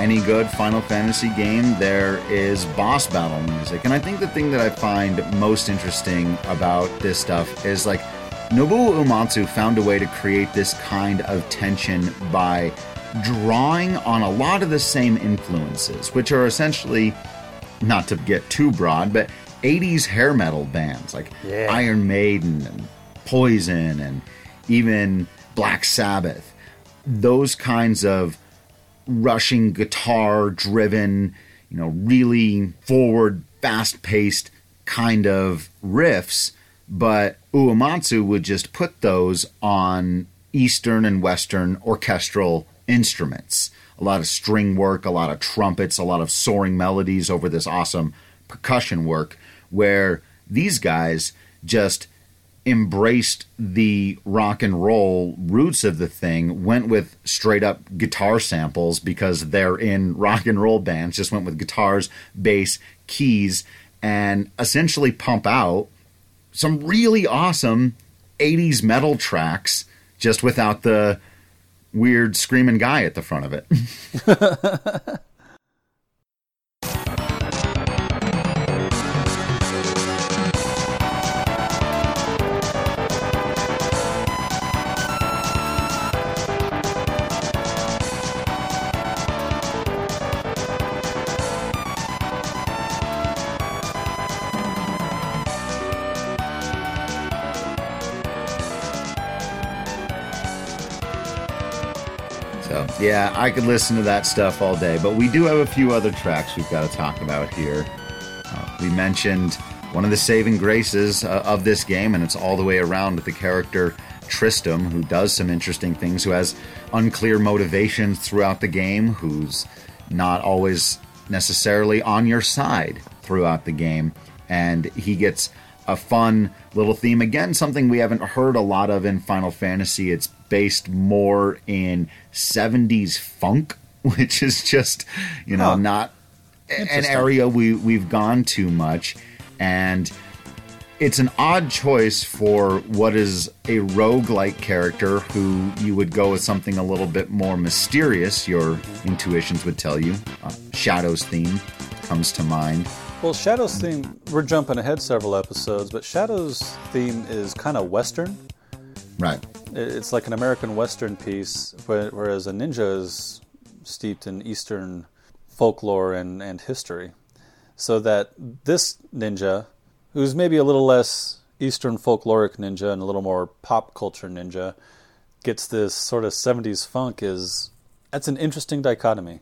[SPEAKER 1] Any good Final Fantasy game, there is boss battle music. And I think the thing that I find most interesting about this stuff is like Nobuo Uematsu found a way to create this kind of tension by drawing on a lot of the same influences, which are essentially, not to get too broad, but 80s hair metal bands like yeah. Iron Maiden and Poison and even Black Sabbath. Those kinds of rushing guitar driven, you know, really forward, fast paced kind of riffs, but Uematsu would just put those on Eastern and Western orchestral instruments. A lot of string work, a lot of trumpets, a lot of soaring melodies over this awesome percussion work, where these guys just embraced the rock and roll roots of the thing, went with straight up guitar samples because they're in rock and roll bands, just went with guitars, bass, keys, and essentially pump out some really awesome 80s metal tracks just without the weird screaming guy at the front of it. Yeah, I could listen to that stuff all day, but we do have a few other tracks we've got to talk about here. Uh, We mentioned one of the saving graces uh, of this game, and it's all the way around with the character Tristam, who does some interesting things, who has unclear motivations throughout the game, who's not always necessarily on your side throughout the game. And he gets a fun little theme. Again, something we haven't heard a lot of in Final Fantasy. It's based more in 70s funk, which is just, you know, not an area we, we've gone too much. And it's an odd choice for what is a rogue-like character who you would go with something a little bit more mysterious, your intuitions would tell you. Uh, Shadow's theme comes to mind.
[SPEAKER 2] Well, Shadow's theme, we're jumping ahead several episodes, but Shadow's theme is kind of Western.
[SPEAKER 1] Right.
[SPEAKER 2] It's like an American Western piece, whereas a ninja is steeped in Eastern folklore and, and history. So that this ninja who's maybe a little less Eastern folkloric ninja and a little more pop culture ninja, gets this sort of 70s funk is that's an interesting dichotomy.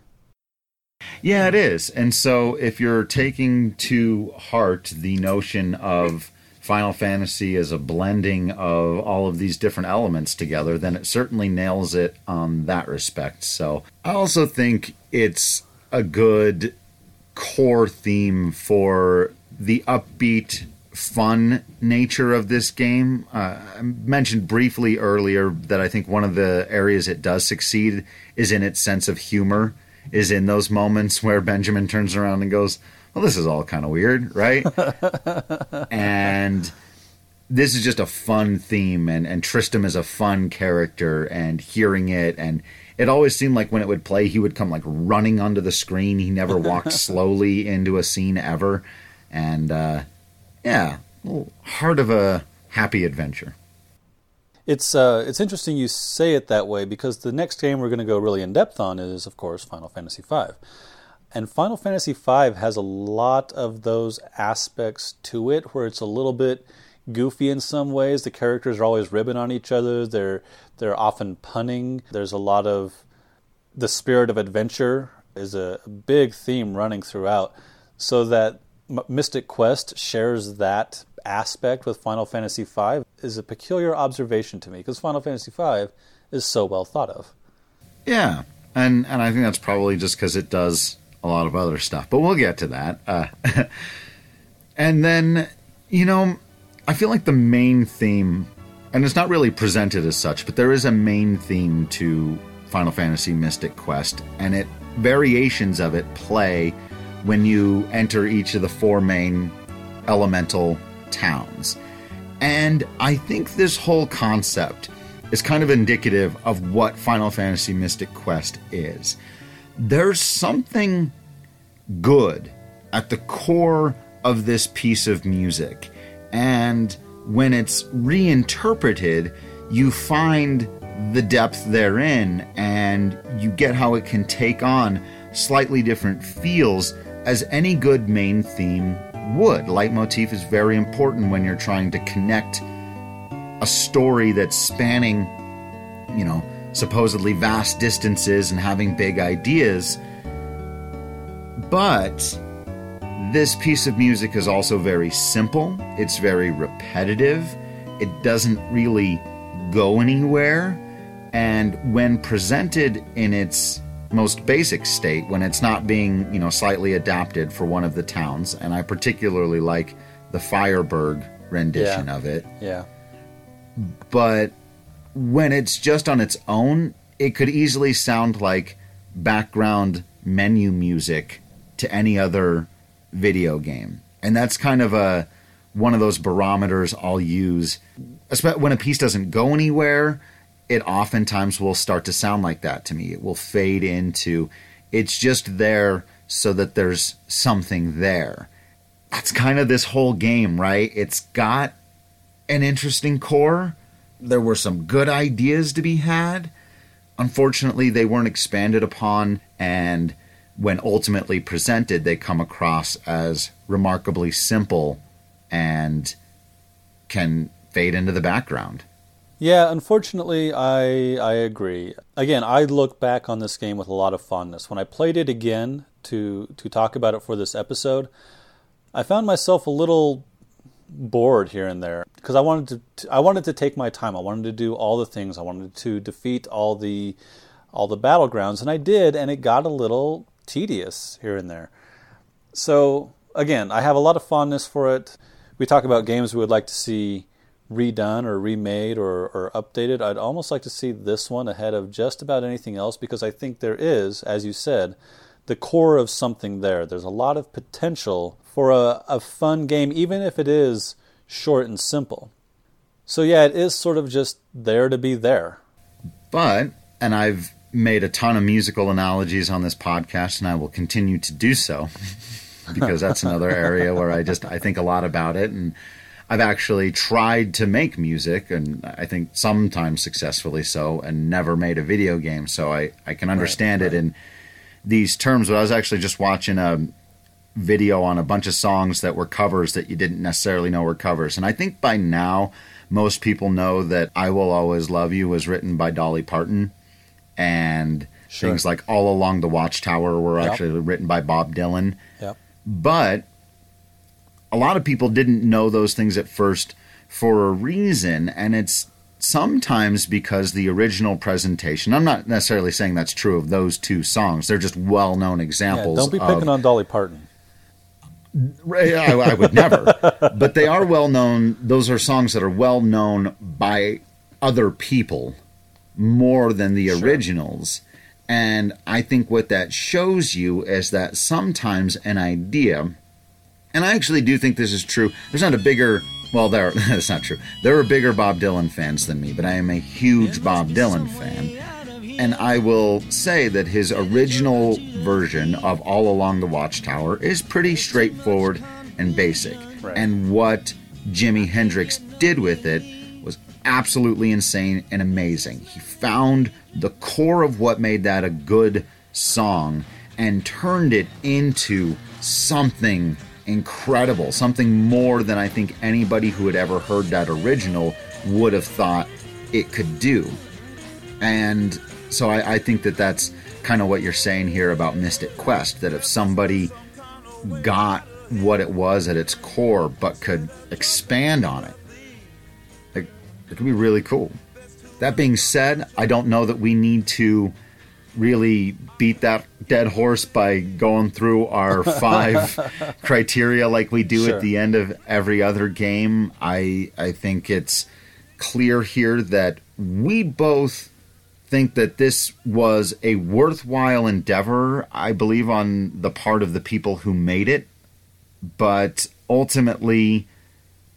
[SPEAKER 1] Yeah, it is. And so if you're taking to heart the notion of Final Fantasy as a blending of all of these different elements together, then it certainly nails it on that respect. So I also think it's a good core theme for the upbeat, fun nature of this game. Uh, I mentioned briefly earlier that I think one of the areas it does succeed is in its sense of humor, is in those moments where Benjamin turns around and goes, Well, this is all kind of weird, right? and this is just a fun theme, and, and Tristam is a fun character, and hearing it and it always seemed like when it would play, he would come like running onto the screen. He never walked slowly into a scene ever and uh, yeah, heart of a happy adventure.
[SPEAKER 2] It's uh, it's interesting you say it that way because the next game we're going to go really in depth on is, of course, Final Fantasy V, and Final Fantasy V has a lot of those aspects to it where it's a little bit goofy in some ways. The characters are always ribbing on each other. They're they're often punning. There's a lot of the spirit of adventure is a big theme running throughout, so that Mystic Quest shares that aspect with Final Fantasy V is a peculiar observation to me because Final Fantasy V is so well thought of.
[SPEAKER 1] Yeah, and and I think that's probably just because it does a lot of other stuff, but we'll get to that. Uh, and then, you know, I feel like the main theme, and it's not really presented as such, but there is a main theme to Final Fantasy Mystic Quest, and it variations of it play when you enter each of the four main elemental towns. And I think this whole concept is kind of indicative of what Final Fantasy Mystic Quest is. There's something good at the core of this piece of music. And when it's reinterpreted, you find the depth therein and you get how it can take on slightly different feels as any good main theme would. Leitmotif is very important when you're trying to connect a story that's spanning, you know, supposedly vast distances and having big ideas. But this piece of music is also very simple, it's very repetitive, it doesn't really go anywhere, and when presented in its most basic state when it's not being, you know, slightly adapted for one of the towns. And I particularly like the Fireburg rendition
[SPEAKER 2] yeah.
[SPEAKER 1] of it.
[SPEAKER 2] Yeah.
[SPEAKER 1] But when it's just on its own, it could easily sound like background menu music to any other video game. And that's kind of a one of those barometers I'll use when a piece doesn't go anywhere it oftentimes will start to sound like that to me. It will fade into it's just there so that there's something there. That's kind of this whole game, right? It's got an interesting core. There were some good ideas to be had. Unfortunately, they weren't expanded upon, and when ultimately presented, they come across as remarkably simple and can fade into the background.
[SPEAKER 2] Yeah, unfortunately, I I agree. Again, I look back on this game with a lot of fondness. When I played it again to to talk about it for this episode, I found myself a little bored here and there because I wanted to I wanted to take my time. I wanted to do all the things. I wanted to defeat all the all the battlegrounds and I did and it got a little tedious here and there. So again, I have a lot of fondness for it. We talk about games we would like to see redone or remade or, or updated. I'd almost like to see this one ahead of just about anything else because I think there is, as you said, the core of something there. There's a lot of potential for a, a fun game, even if it is short and simple. So, yeah, it is sort of just there to be there.
[SPEAKER 1] But, and I've made a ton of musical analogies on this podcast, and I will continue to do so because that's another area where I just I think a lot about it and I've actually tried to make music, and I think sometimes successfully so, and never made a video game. So I, I can understand right, right. it in these terms. But I was actually just watching a video on a bunch of songs that were covers that you didn't necessarily know were covers. And I think by now, most people know that I Will Always Love You was written by Dolly Parton. And sure. things like All Along the Watchtower were yep. actually written by Bob Dylan.
[SPEAKER 2] Yep.
[SPEAKER 1] But a lot of people didn't know those things at first for a reason, and it's sometimes because the original presentation. I'm not necessarily saying that's true of those two songs. They're just well-known examples.
[SPEAKER 2] Yeah, don't be picking
[SPEAKER 1] of,
[SPEAKER 2] on Dolly Parton.
[SPEAKER 1] I, I would never, but they are well known. Those are songs that are well known by other people more than the sure. originals. And I think what that shows you is that sometimes an idea and I actually do think this is true. There's not a bigger well, there that's not true. There are bigger Bob Dylan fans than me, but I am a huge Bob Dylan fan. And I will say that his original version of All Along the Watchtower is pretty straightforward and basic. Right. And what Jimi Hendrix did with it was absolutely insane and amazing. He found the core of what made that a good song and turned it into something incredible, something more than I think anybody who had ever heard that original would have thought it could do. And so I, I think that that's kind of what you're saying here about Mystic Quest that if somebody got what it was at its core but could expand on it, it, it could be really cool. That being said, I don't know that we need to really beat that dead horse by going through our five criteria like we do sure. at the end of every other game. I I think it's clear here that we both think that this was a worthwhile endeavor, I believe on the part of the people who made it, but ultimately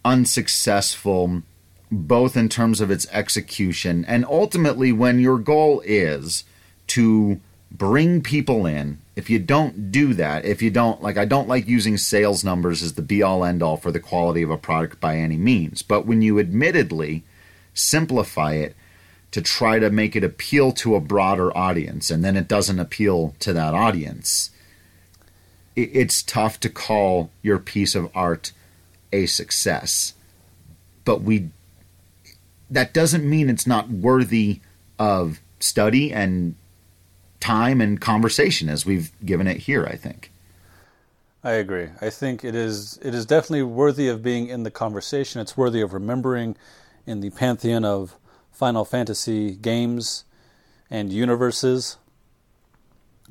[SPEAKER 1] unsuccessful both in terms of its execution and ultimately when your goal is to bring people in. If you don't do that, if you don't, like, I don't like using sales numbers as the be all end all for the quality of a product by any means, but when you admittedly simplify it to try to make it appeal to a broader audience and then it doesn't appeal to that audience, it's tough to call your piece of art a success. But we, that doesn't mean it's not worthy of study and time and conversation as we've given it here, I think.
[SPEAKER 2] I agree. I think it is it is definitely worthy of being in the conversation. It's worthy of remembering in the pantheon of Final Fantasy games and universes.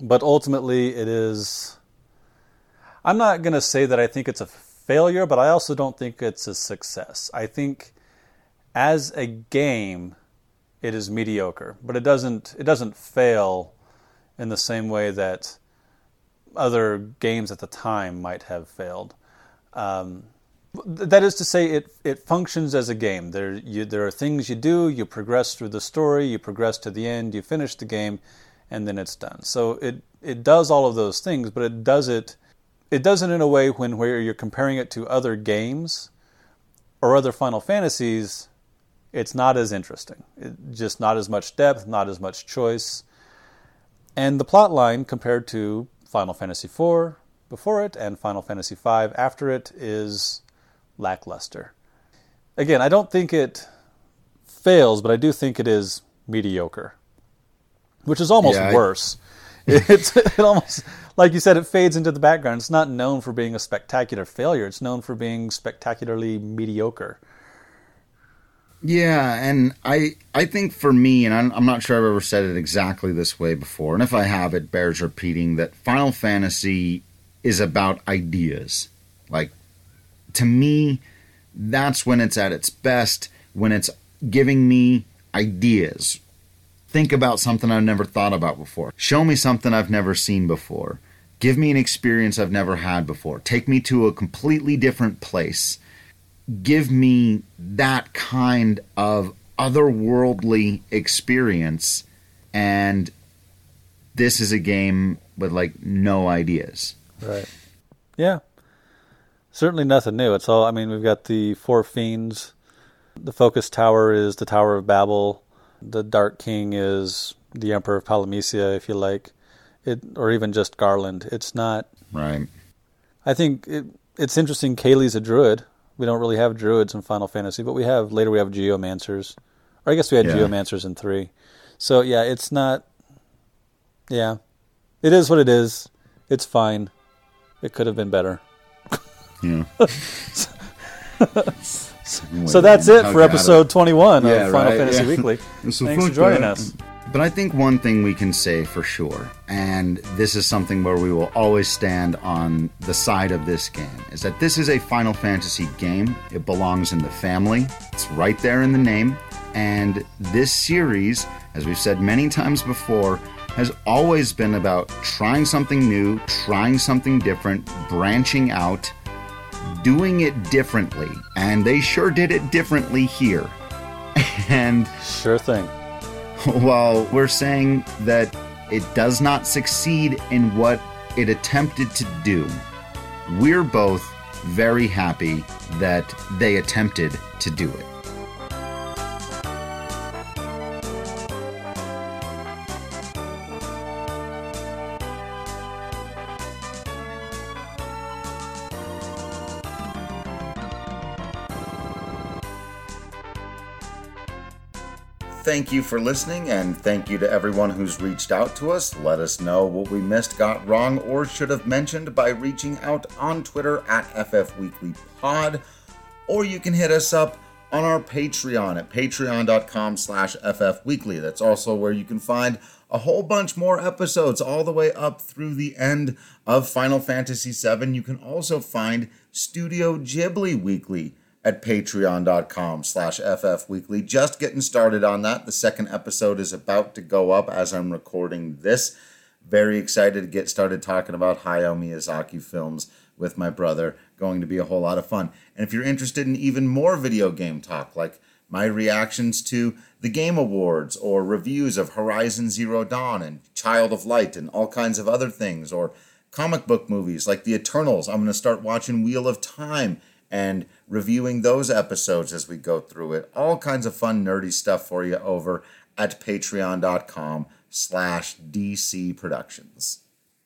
[SPEAKER 2] But ultimately it is I'm not going to say that I think it's a failure, but I also don't think it's a success. I think as a game it is mediocre, but it doesn't it doesn't fail in the same way that other games at the time might have failed. Um, that is to say, it it functions as a game. There you, there are things you do. You progress through the story. You progress to the end. You finish the game, and then it's done. So it it does all of those things, but it does it it does it in a way when where you're comparing it to other games or other Final Fantasies. It's not as interesting. It, just not as much depth, not as much choice. And the plot line compared to Final Fantasy IV before it and Final Fantasy V after it is lackluster. Again, I don't think it fails, but I do think it is mediocre, which is almost yeah, worse. it's it almost like you said, it fades into the background. It's not known for being a spectacular failure. It's known for being spectacularly mediocre.
[SPEAKER 1] Yeah, and I I think for me, and I'm, I'm not sure I've ever said it exactly this way before, and if I have, it bears repeating that Final Fantasy is about ideas. Like to me, that's when it's at its best, when it's giving me ideas. Think about something I've never thought about before. Show me something I've never seen before. Give me an experience I've never had before. Take me to a completely different place. Give me that kind of otherworldly experience. And this is a game with like no ideas.
[SPEAKER 2] Right. Yeah. Certainly nothing new. It's all, I mean, we've got the four fiends. The focus tower is the Tower of Babel. The Dark King is the Emperor of Palamecia, if you like it, or even just Garland. It's not
[SPEAKER 1] right.
[SPEAKER 2] I think it, it's interesting. Kaeli's a druid. We don't really have druids in Final Fantasy, but we have later we have geomancers, or I guess we had yeah. geomancers in three. So yeah, it's not. Yeah, it is what it is. It's fine. It could have been better.
[SPEAKER 1] Yeah.
[SPEAKER 2] so that's it for episode 21 yeah, of Final right, Fantasy yeah. Weekly. Thanks for joining us.
[SPEAKER 1] But I think one thing we can say for sure, and this is something where we will always stand on the side of this game, is that this is a Final Fantasy game. It belongs in the family, it's right there in the name. And this series, as we've said many times before, has always been about trying something new, trying something different, branching out, doing it differently. And they sure did it differently here. And
[SPEAKER 2] sure thing.
[SPEAKER 1] while we're saying that it does not succeed in what it attempted to do, we're both very happy that they attempted to do it. Thank you for listening, and thank you to everyone who's reached out to us. Let us know what we missed, got wrong, or should have mentioned by reaching out on Twitter at FFWeeklyPod, or you can hit us up on our Patreon at patreon.com slash ffweekly. That's also where you can find a whole bunch more episodes all the way up through the end of Final Fantasy VII. You can also find Studio Ghibli Weekly at patreon.com slash ffweekly. Just getting started on that. The second episode is about to go up as I'm recording this. Very excited to get started talking about Hayao Miyazaki films with my brother. Going to be a whole lot of fun. And if you're interested in even more video game talk, like my reactions to the Game Awards or reviews of Horizon Zero Dawn and Child of Light and all kinds of other things, or comic book movies like The Eternals, I'm going to start watching Wheel of Time and reviewing those episodes as we go through it. All kinds of fun, nerdy stuff for you over at patreon.com slash DC Productions.